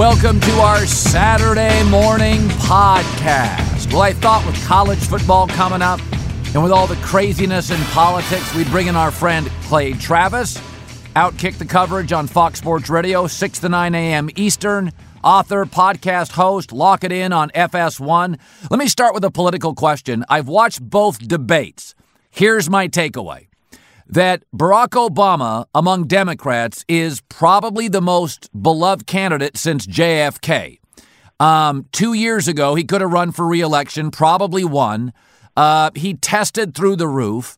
Welcome to our Saturday morning podcast. Well, I thought with college football coming up and with all the craziness in politics, we'd bring in our friend Clay Travis, outkick the coverage on Fox Sports Radio, 6 to 9 a.m. Eastern, author, podcast host, lock it in on FS1. Let me start with a political question. I've watched both debates. Here's my takeaway that Barack Obama among Democrats is probably the most beloved candidate since JFK. Um, two years ago, he could have run for reelection, probably won. Uh, he tested through the roof.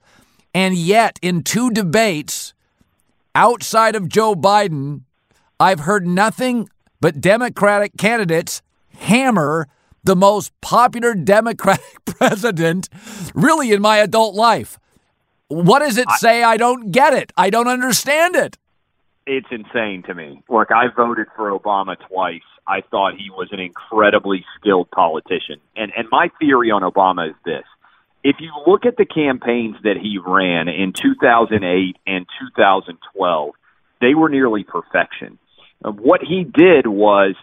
And yet, in two debates outside of Joe Biden, I've heard nothing but Democratic candidates hammer the most popular Democratic president really in my adult life. What does it say? I don't get it. I don't understand it. It's insane to me. Look, I voted for Obama twice. I thought he was an incredibly skilled politician. And and my theory on Obama is this. If you look at the campaigns that he ran in 2008 and 2012, they were nearly perfection. What he did was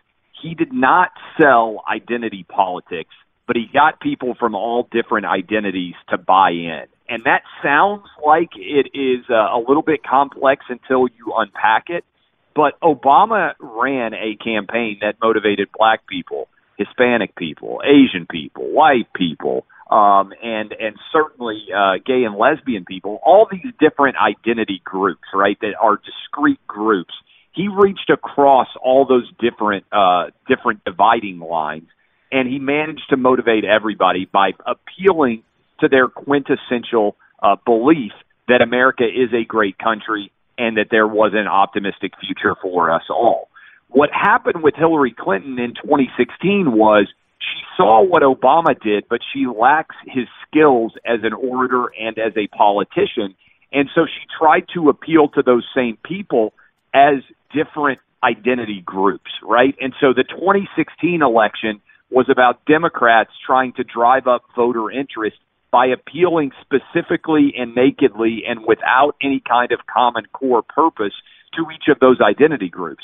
he did not sell identity politics, but he got people from all different identities to buy in. And that sounds like it is uh, a little bit complex until you unpack it. But Obama ran a campaign that motivated black people, Hispanic people, Asian people, white people, um, and and certainly uh, gay and lesbian people. All these different identity groups, right, that are discrete groups. He reached across all those different uh, different dividing lines, and he managed to motivate everybody by appealing to their quintessential uh, belief that America is a great country and that there was an optimistic future for us all. What happened with Hillary Clinton in 2016 was she saw what Obama did, but she lacks his skills as an orator and as a politician. And so she tried to appeal to those same people as different identity groups, right? And so the 2016 election was about Democrats trying to drive up voter interest by appealing specifically and nakedly and without any kind of common core purpose to each of those identity groups.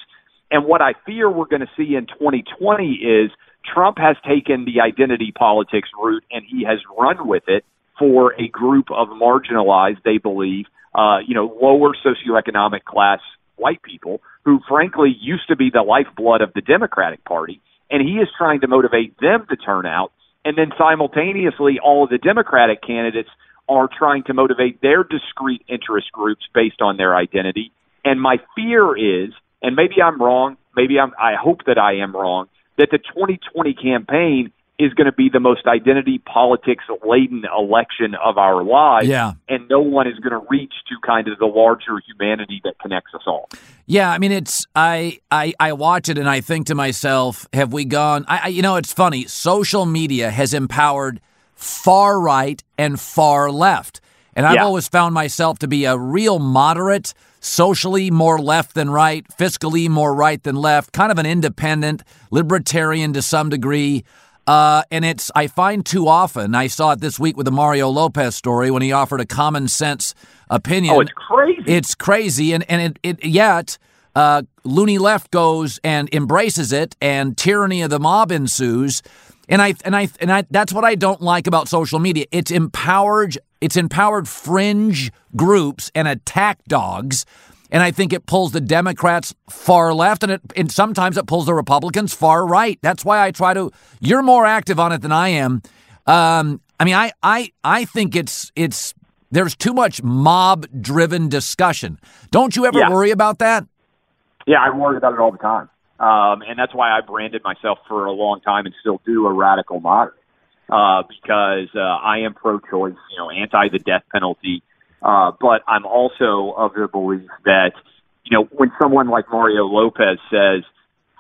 And what I fear we're going to see in 2020 is Trump has taken the identity politics route and he has run with it for a group of marginalized, they believe, uh, you know, lower socioeconomic class white people who frankly used to be the lifeblood of the Democratic Party. And he is trying to motivate them to turn out. And then simultaneously, all of the Democratic candidates are trying to motivate their discrete interest groups based on their identity. And my fear is, and maybe I'm wrong, maybe I'm, I hope that I am wrong, that the 2020 campaign is going to be the most identity politics laden election of our lives. Yeah. And no one is going to reach to kind of the larger humanity that connects us all. Yeah, I mean, it's I I I watch it and I think to myself, have we gone? I, I you know, it's funny. Social media has empowered far right and far left, and I've Yeah. always found myself to be a real moderate, socially more left than right, fiscally more right than left, kind of an independent, libertarian to some degree. Uh, and it's I find too often. I saw it this week with the Mario Lopez story when he offered a common sense opinion. Oh, it's crazy. It's crazy, and and it, it yet uh, loony left goes and embraces it, and tyranny of the mob ensues. And I and I and I that's what I don't like about social media. It's empowered. It's empowered fringe groups and attack dogs. And I think it pulls the Democrats far left, and it and sometimes it pulls the Republicans far right. That's why I try to. You're more active on it than I am. Um, I mean, I I I think it's it's there's too much mob driven discussion. Don't you ever Yeah. worry about that? Yeah, I worry about it all the time. Um, and that's why I branded myself for a long time and still do a radical moderate. Uh, because uh, I am pro choice, you know, anti the death penalty. Uh, but I'm also of the belief that, you know, when someone like Mario Lopez says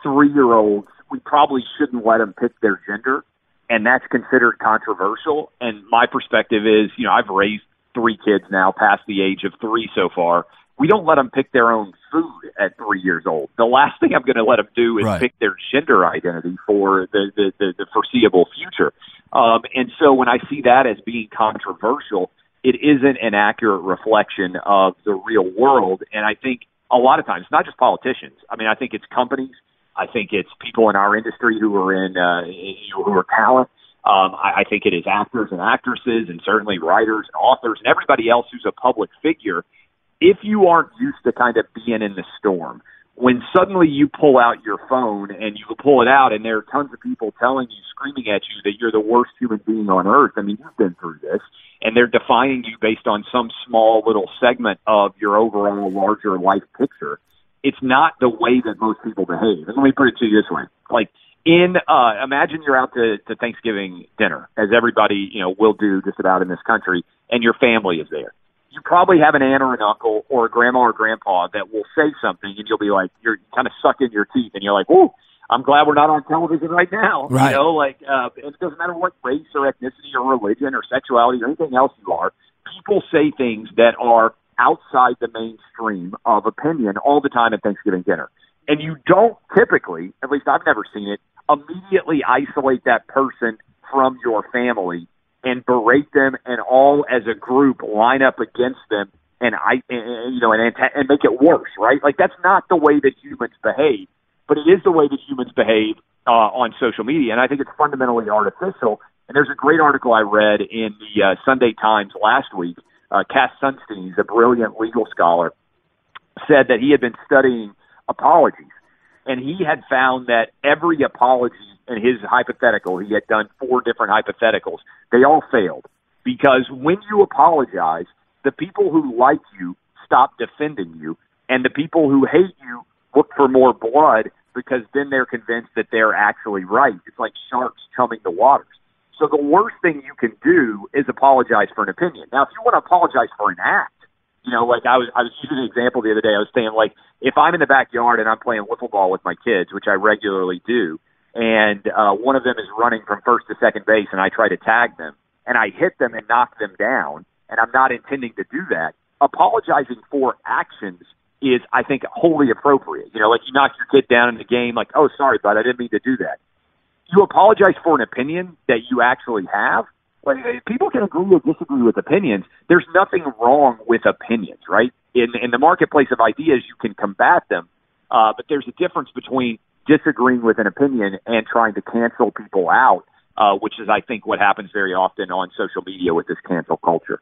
three year olds, we probably shouldn't let them pick their gender, and that's considered controversial. And my perspective is, you know, I've raised three kids now past the age of three so far. We don't let them pick their own food at three years old. The last thing I'm going to let them do is Right. pick their gender identity for the, the, the, the foreseeable future. Um, and so when I see that as being controversial, it isn't an accurate reflection of the real world. And I think a lot of times, not just politicians. I mean, I think it's companies. I think it's people in our industry who are in uh, who are talent. Um, I, I think it is actors and actresses, and certainly writers and authors, and everybody else who's a public figure. If you aren't used to kind of being in the storm, when suddenly you pull out your phone and you pull it out, and there are tons of people telling you, screaming at you that you're the worst human being on earth. I mean, you've been through this, and they're defining you based on some small little segment of your overall larger life picture. It's not the way that most people behave. And let me put it to you this way: like in uh, imagine you're out to, to Thanksgiving dinner, as everybody you know will do just about in this country, and your family is there you probably have an aunt or an uncle or a grandma or grandpa that will say something and you'll be like you're kind of sucking your teeth and you're like, "Ooh, I'm glad we're not on television right now." Right. You know, like uh and it doesn't matter what race or ethnicity or religion or sexuality or anything else you are. People say things that are outside the mainstream of opinion all the time at Thanksgiving dinner. And you don't typically, at least I've never seen it, immediately isolate that person from your family and berate them and all as a group line up against them and I and, you know and and make it worse, right? Like that's not the way that humans behave, but it is the way that humans behave uh, on social media, and I think it's fundamentally artificial. And there's a great article I read in the uh, Sunday Times last week. Uh, Cass Sunstein, he's a brilliant legal scholar, said that he had been studying apologies, and he had found that every apology in his hypothetical, he had done four different hypotheticals, they all failed because when you apologize, the people who like you stop defending you, and the people who hate you look for more blood because then they're convinced that they're actually right. It's like sharks chumming the waters. So the worst thing you can do is apologize for an opinion. Now, if you want to apologize for an act, you know, like I was, I was using an example the other day. I was saying, like, if I'm in the backyard and I'm playing wiffle ball with my kids, which I regularly do, and uh, one of them is running from first to second base, and I try to tag them, and I hit them and knock them down, and I'm not intending to do that. Apologizing for actions is, I think, wholly appropriate. You know, like you knock your kid down in the game, like, oh, sorry, bud, I didn't mean to do that. You apologize for an opinion that you actually have. Like, eh, people can agree or disagree with opinions. There's nothing wrong with opinions, right? In in the marketplace of ideas, you can combat them, uh, but there's a difference between disagreeing with an opinion and trying to cancel people out, uh, which is, I think, what happens very often on social media with this cancel culture.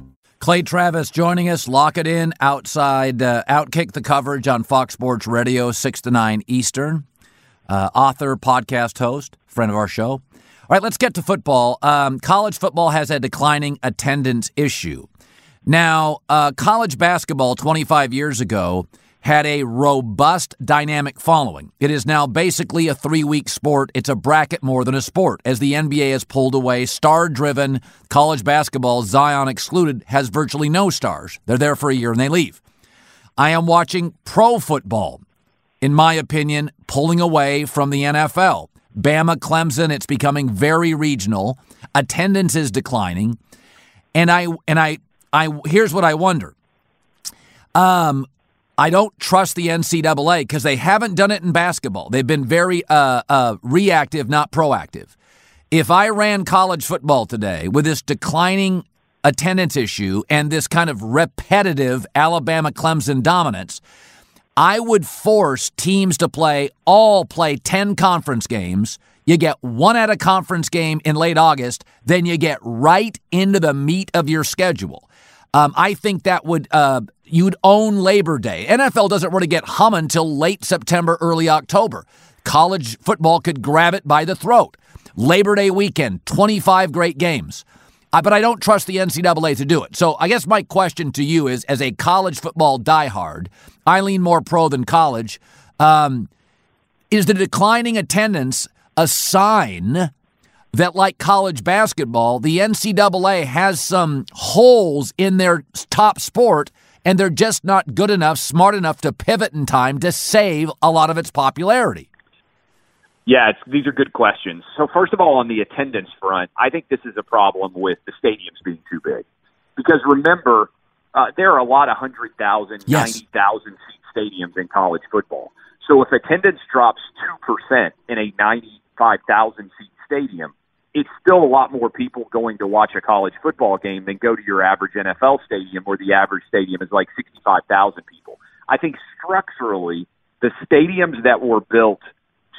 Clay Travis joining us. Lock it in outside. Uh, outkick the coverage on Fox Sports Radio, 6 to 9 Eastern. Uh, author, podcast host, friend of our show. All right, let's get to football. Um, college football has a declining attendance issue. Now, uh, college basketball 25 years ago had a robust dynamic following. It is now basically a three week sport. It's a bracket more than a sport. As the NBA has pulled away, star driven college basketball, Zion excluded, has virtually no stars. They're there for a year and they leave. I am watching pro football, in my opinion, pulling away from the NFL. Bama, Clemson, it's becoming very regional. Attendance is declining. And I and I I here's what I wonder. Um, I don't trust the NCAA because they haven't done it in basketball. They've been very uh, uh, reactive, not proactive. If I ran college football today with this declining attendance issue and this kind of repetitive Alabama Clemson dominance, I would force teams to play all play 10 conference games. You get one at a conference game in late August, then you get right into the meat of your schedule. Um, I think that would uh, you'd own Labor Day. NFL doesn't really get humming until late September, early October. College football could grab it by the throat. Labor Day weekend, 25 great games. Uh, but I don't trust the NCAA to do it. So I guess my question to you is as a college football diehard, I lean more pro than college. Um, is the declining attendance a sign that, like college basketball, the NCAA has some holes in their top sport and they're just not good enough, smart enough to pivot in time to save a lot of its popularity? Yeah, these are good questions. So, first of all, on the attendance front, I think this is a problem with the stadiums being too big. Because remember, uh, there are a lot of 100,000, Yes. 90,000 seat stadiums in college football. So, if attendance drops 2% in a 95,000 seat stadium, it's still a lot more people going to watch a college football game than go to your average NFL stadium where the average stadium is like 65,000 people. I think structurally, the stadiums that were built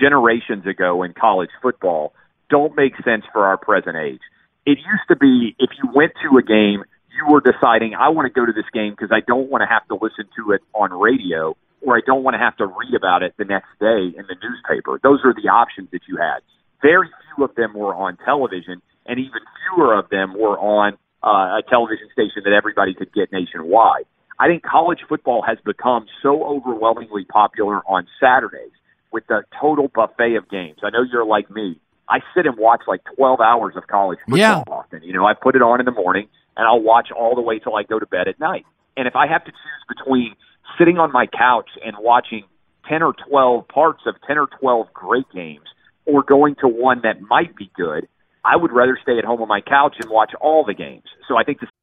generations ago in college football don't make sense for our present age. It used to be if you went to a game, you were deciding, I want to go to this game because I don't want to have to listen to it on radio or I don't want to have to read about it the next day in the newspaper. Those are the options that you had. Very few of them were on television, and even fewer of them were on uh, a television station that everybody could get nationwide. I think college football has become so overwhelmingly popular on Saturdays with the total buffet of games. I know you're like me. I sit and watch like 12 hours of college football Yeah. often. You know, I put it on in the morning and I'll watch all the way till I go to bed at night. And if I have to choose between sitting on my couch and watching 10 or 12 parts of 10 or 12 great games or going to one that might be good, I would rather stay at home on my couch and watch all the games. So I think the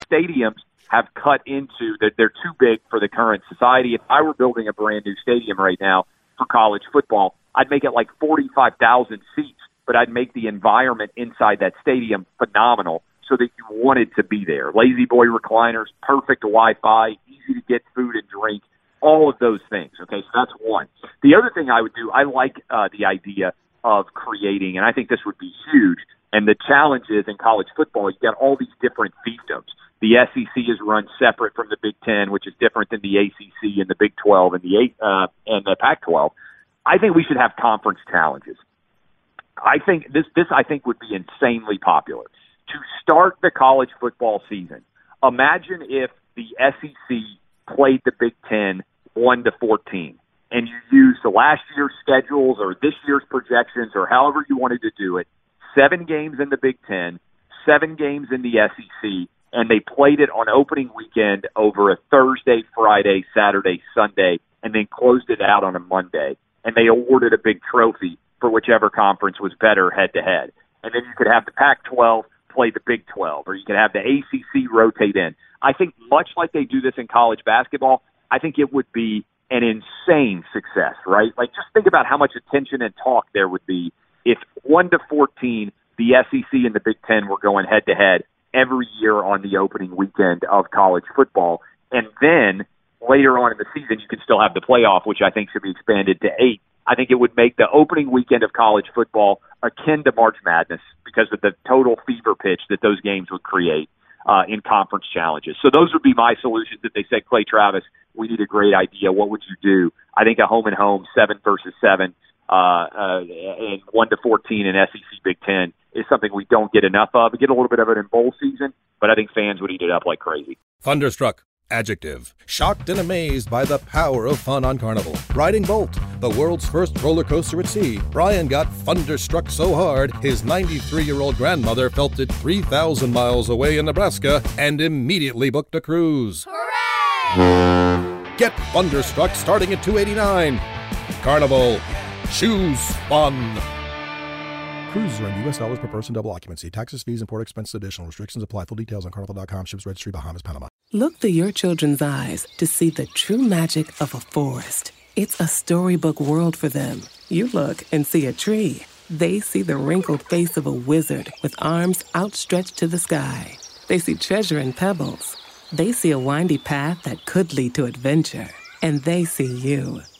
stadiums have cut into that they're too big for the current society. If I were building a brand new stadium right now for college football, I'd make it like 45,000 seats, but I'd make the environment inside that stadium phenomenal so that you wanted to be there. La-Z-Boy recliners, perfect Wi-Fi, easy to get food and drink, all of those things. Okay, so that's one. The other thing I would do, I like uh, the idea of creating, and I think this would be huge. And the challenge is in college football, you got all these different fiefdoms. The SEC is run separate from the Big Ten, which is different than the ACC and the Big Twelve and the eight uh, and the Pac-12. I think we should have conference challenges. I think this this I think would be insanely popular to start the college football season. Imagine if the SEC played the Big Ten one to fourteen, and you use the last year's schedules or this year's projections or however you wanted to do it. Seven games in the Big Ten, seven games in the SEC, and they played it on opening weekend over a Thursday, Friday, Saturday, Sunday, and then closed it out on a Monday. And they awarded a big trophy for whichever conference was better head to head. And then you could have the Pac 12 play the Big 12, or you could have the ACC rotate in. I think much like they do this in college basketball, I think it would be an insane success, right? Like just think about how much attention and talk there would be if 1 to 14 the SEC and the Big 10 were going head to head every year on the opening weekend of college football. And then later on in the season, you can still have the playoff, which I think should be expanded to eight. I think it would make the opening weekend of college football akin to March Madness because of the total fever pitch that those games would create uh, in conference challenges. So those would be my solutions. If they said, Clay Travis, we need a great idea, what would you do? I think a home and home, seven versus seven, uh, uh, and one to fourteen in SEC Big Ten is something we don't get enough of. We get a little bit of it in bowl season, but I think fans would eat it up like crazy. Thunderstruck. Adjective. Shocked and amazed by the power of fun on Carnival. Riding Bolt, the world's first roller coaster at sea, Brian got thunderstruck so hard, his 93 year old grandmother felt it 3,000 miles away in Nebraska and immediately booked a cruise. Hooray! Get Thunderstruck starting at 289 Carnival. Choose fun. Cruises are in U.S. dollars per person, double occupancy. Taxes, fees, and port expenses additional. Restrictions apply. Full details on carnival.com. Ships registry, Bahamas, Panama. Look through your children's eyes to see the true magic of a forest. It's a storybook world for them. You look and see a tree. They see the wrinkled face of a wizard with arms outstretched to the sky. They see treasure in pebbles. They see a windy path that could lead to adventure. And they see you,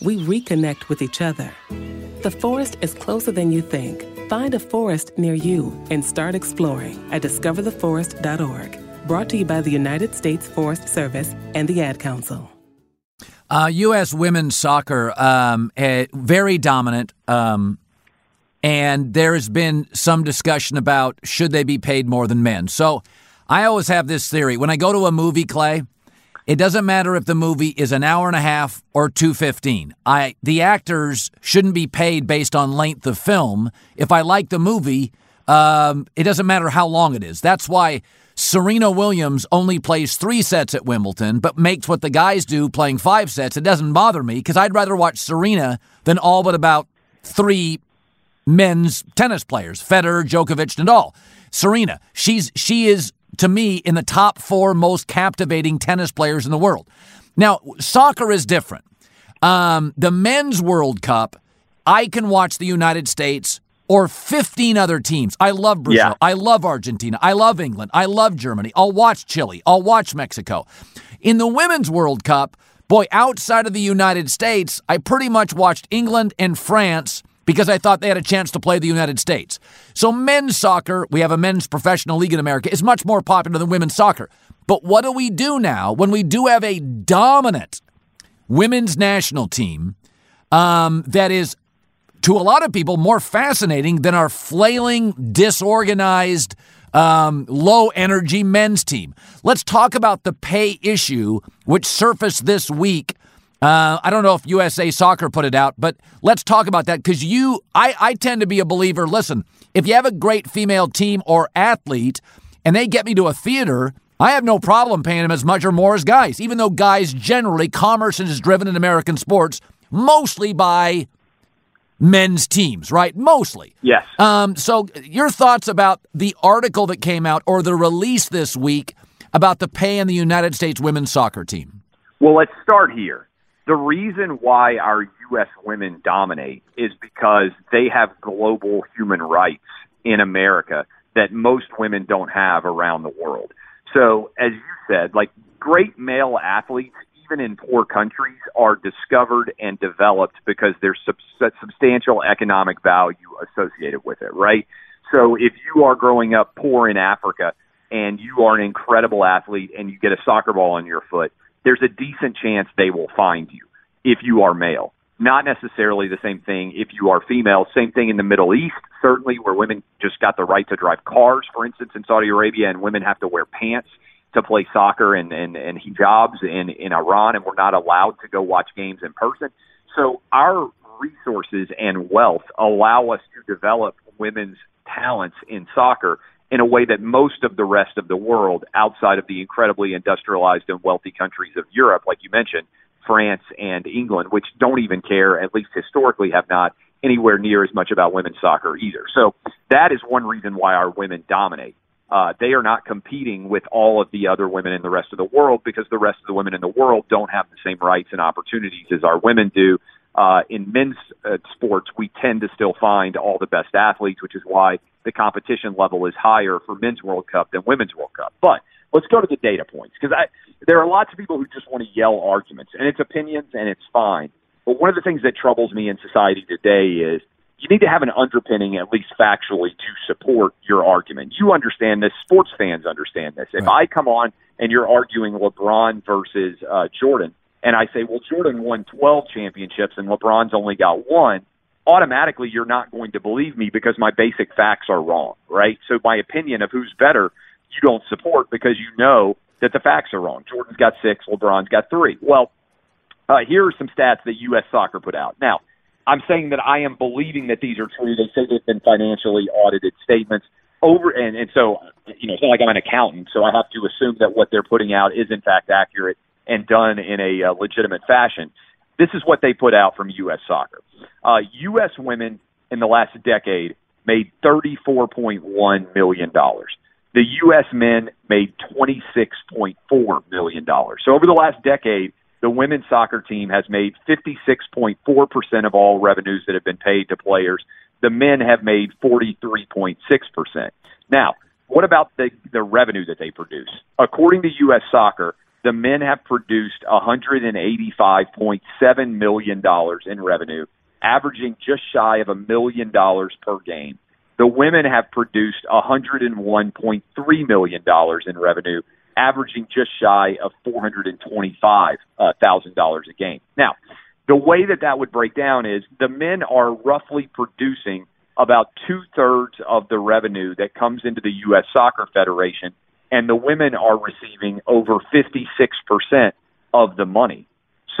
we reconnect with each other. The forest is closer than you think. Find a forest near you and start exploring at discovertheforest.org. Brought to you by the United States Forest Service and the Ad Council. Uh, U.S. women's soccer, um, eh, very dominant. Um, and there has been some discussion about should they be paid more than men. So I always have this theory. When I go to a movie, Clay, it doesn't matter if the movie is an hour and a half or 215. I the actors shouldn't be paid based on length of film. If I like the movie, um, it doesn't matter how long it is. That's why Serena Williams only plays three sets at Wimbledon, but makes what the guys do playing five sets. It doesn't bother me because I'd rather watch Serena than all but about three men's tennis players, Federer, Djokovic, Nadal. Serena, she's she is to me in the top four most captivating tennis players in the world. Now, soccer is different. Um, the men's World Cup, I can watch the United States or 15 other teams. I love Brazil. Yeah. I love Argentina. I love England. I love Germany. I'll watch Chile. I'll watch Mexico. In the Women's World Cup, boy, outside of the United States, I pretty much watched England and France because I thought they had a chance to play the United States. So men's soccer, we have a men's professional league in America, is much more popular than women's soccer. But what do we do now when we do have a dominant women's national team um, that is to a lot of people more fascinating than our flailing, disorganized, um, low energy men's team. Let's talk about the pay issue, which surfaced this week. Uh, I don't know if USA Soccer put it out, but let's talk about that because you, I, I tend to be a believer. Listen, if you have a great female team or athlete and they get me to a theater, I have no problem paying them as much or more as guys, even though guys generally, commerce is driven in American sports mostly by men's teams, right? Mostly. Yes. Um, so, your thoughts about the article that came out or the release this week about the pay in the United States women's soccer team? Well, let's start here. The reason why our U.S. women dominate is because they have global human rights in America that most women don't have around the world. So, as you said, like great male athletes, even in poor countries, are discovered and developed because there's sub- substantial economic value associated with it, right? So, if you are growing up poor in Africa and you are an incredible athlete and you get a soccer ball on your foot, there's a decent chance they will find you if you are male. Not necessarily the same thing if you are female. Same thing in the Middle East, certainly, where women just got the right to drive cars, for instance, in Saudi Arabia, and women have to wear pants to play soccer and, and, and hijabs in, in Iran, and we're not allowed to go watch games in person. So our resources and wealth allow us to develop women's talents in soccer in a way that most of the rest of the world outside of the incredibly industrialized and wealthy countries of Europe, like you mentioned, France and England, which don't even care, at least historically have not anywhere near as much about women's soccer either. So that is one reason why our women dominate. Uh, they are not competing with all of the other women in the rest of the world because the rest of the women in the world don't have the same rights and opportunities as our women do. Uh, in men's uh, sports, we tend to still find all the best athletes, which is why the competition level is higher for men's World Cup than women's World Cup. But let's go to the data points because I there are lots of people who just want to yell arguments, and it's opinions, and it's fine. But one of the things that troubles me in society today is you need to have an underpinning, at least factually, to support your argument. You understand this. Sports fans understand this. If I come on and you're arguing LeBron versus uh, Jordan, and I say, well, Jordan won 12 championships and LeBron's only got one, automatically you're not going to believe me because my basic facts are wrong, right? So my opinion of who's better, you don't support because you know that the facts are wrong. Jordan's got six, LeBron's got three. Well, uh, here are some stats that U.S. Soccer put out. Now, I'm saying that I am believing that these are true. They say they've been financially audited statements over, and, and so you know it's not like I'm an accountant, so I have to assume that what they're putting out is in fact accurate and done in a uh, legitimate fashion. This is what they put out from U.S. Soccer. Uh, U.S. women in the last decade made $34.1 million. The U.S. men made $26.4 million. So over the last decade, the women's soccer team has made 56.4% of all revenues that have been paid to players. The men have made 43.6%. Now, what about the, the revenue that they produce? According to U.S. Soccer, the men have produced $185.7 million in revenue, averaging just shy of a million dollars per game. The women have produced $101.3 million in revenue, averaging just shy of $425,000 a game. Now, the way that that would break down is the men are roughly producing about two thirds of the revenue that comes into the U.S. Soccer Federation, and the women are receiving over 56% of the money.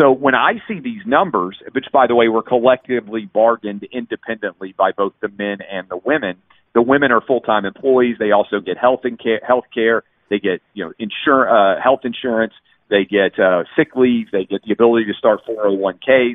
So when I see these numbers, which by the way were collectively bargained independently by both the men and the women, the women are full time employees. They also get health and care, health care. They get you know insur- uh, health insurance. They get uh, sick leave. They get the ability to start 401ks.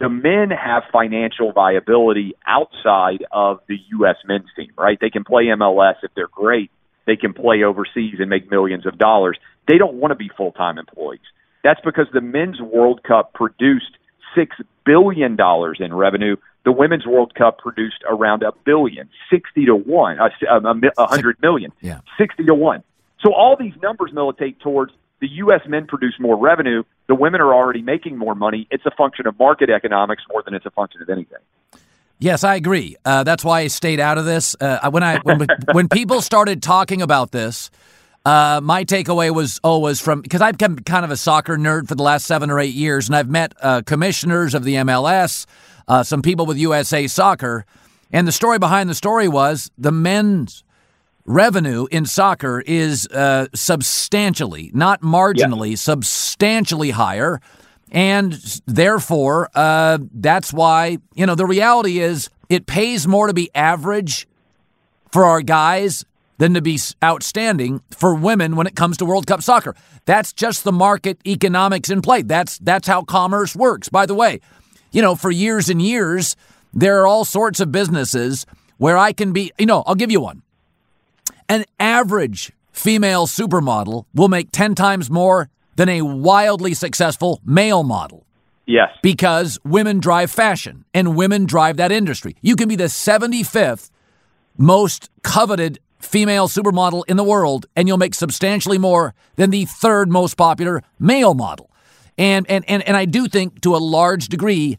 The men have financial viability outside of the U.S. men's team, right? They can play MLS if they're great. They can play overseas and make millions of dollars. They don't want to be full time employees. That's because the men's World Cup produced six billion dollars in revenue. The women's World Cup produced around a billion, sixty to one, a, a, a hundred million, yeah. sixty to one. So all these numbers militate towards the U.S. men produce more revenue. The women are already making more money. It's a function of market economics more than it's a function of anything. Yes, I agree. Uh, that's why I stayed out of this. Uh, when I when, when people started talking about this, uh, my takeaway was was from because I've become kind of a soccer nerd for the last seven or eight years, and I've met uh, commissioners of the MLS, uh, some people with USA Soccer, and the story behind the story was the men's revenue in soccer is uh, substantially, not marginally, yeah. substantially higher. And therefore, uh, that's why, you know, the reality is it pays more to be average for our guys than to be outstanding for women when it comes to World Cup soccer. That's just the market economics in play. That's that's how commerce works. By the way, you know, for years and years, there are all sorts of businesses where I can be, you know, I'll give you one. An average female supermodel will make 10 times more than a wildly successful male model. Yes. Because women drive fashion and women drive that industry. You can be the 75th most coveted female supermodel in the world and you'll make substantially more than the third most popular male model. And and and, and I do think to a large degree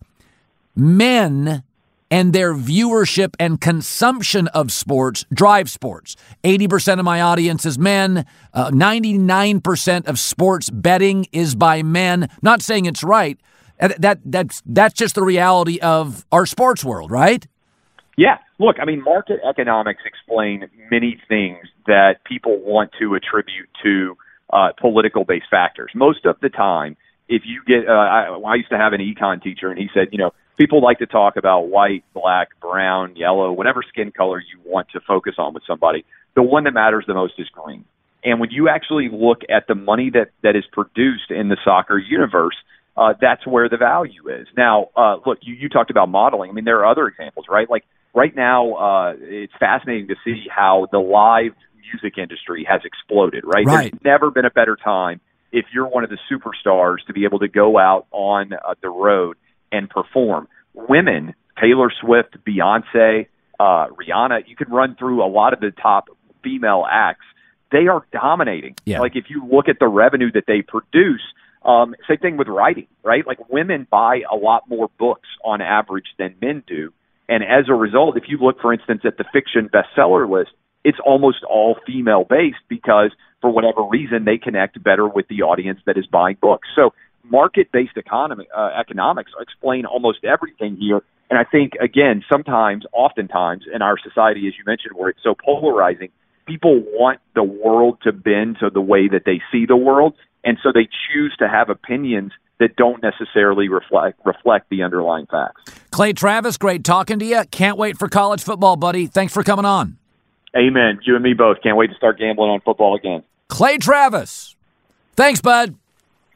men and their viewership and consumption of sports drive sports. 80% of my audience is men. Uh, 99% of sports betting is by men. Not saying it's right. That that's that's just the reality of our sports world, right? Yeah. Look, I mean, market economics explain many things that people want to attribute to uh, political based factors. Most of the time, if you get, uh, I, I used to have an econ teacher, and he said, you know, people like to talk about white, black, brown, yellow, whatever skin color you want to focus on with somebody. The one that matters the most is green. And when you actually look at the money that that is produced in the soccer universe, uh, that's where the value is. Now, uh, look, you, you talked about modeling. I mean, there are other examples, right? Like right now, uh, it's fascinating to see how the live music industry has exploded. Right? right. There's never been a better time if you're one of the superstars to be able to go out on uh, the road and perform. Women, Taylor Swift, Beyonce, uh, Rihanna, you can run through a lot of the top female acts. They are dominating. Yeah. Like if you look at the revenue that they produce, um, same thing with writing, right? Like women buy a lot more books on average than men do. And as a result, if you look, for instance, at the fiction bestseller list, it's almost all female based because for whatever reason they connect better with the audience that is buying books. So market-based economy uh, economics explain almost everything here. And I think again, sometimes, oftentimes in our society, as you mentioned, where it's so polarizing, people want the world to bend to the way that they see the world, and so they choose to have opinions that don't necessarily reflect reflect the underlying facts. Clay Travis, great talking to you. Can't wait for college football, buddy. Thanks for coming on. Amen. You and me both. Can't wait to start gambling on football again. Clay Travis. Thanks, bud.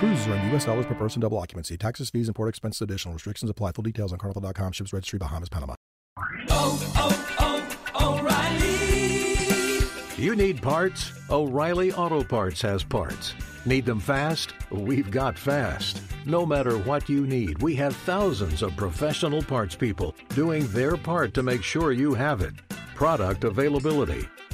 Cruises are in U.S. dollars per person, double occupancy. Taxes, fees, and port expenses additional. Restrictions apply. Full details on carnival.com. Ships registry, Bahamas, Panama. Oh, oh, oh, O'Reilly. You need parts? O'Reilly Auto Parts has parts. Need them fast? We've got fast. No matter what you need, we have thousands of professional parts people doing their part to make sure you have it. Product availability.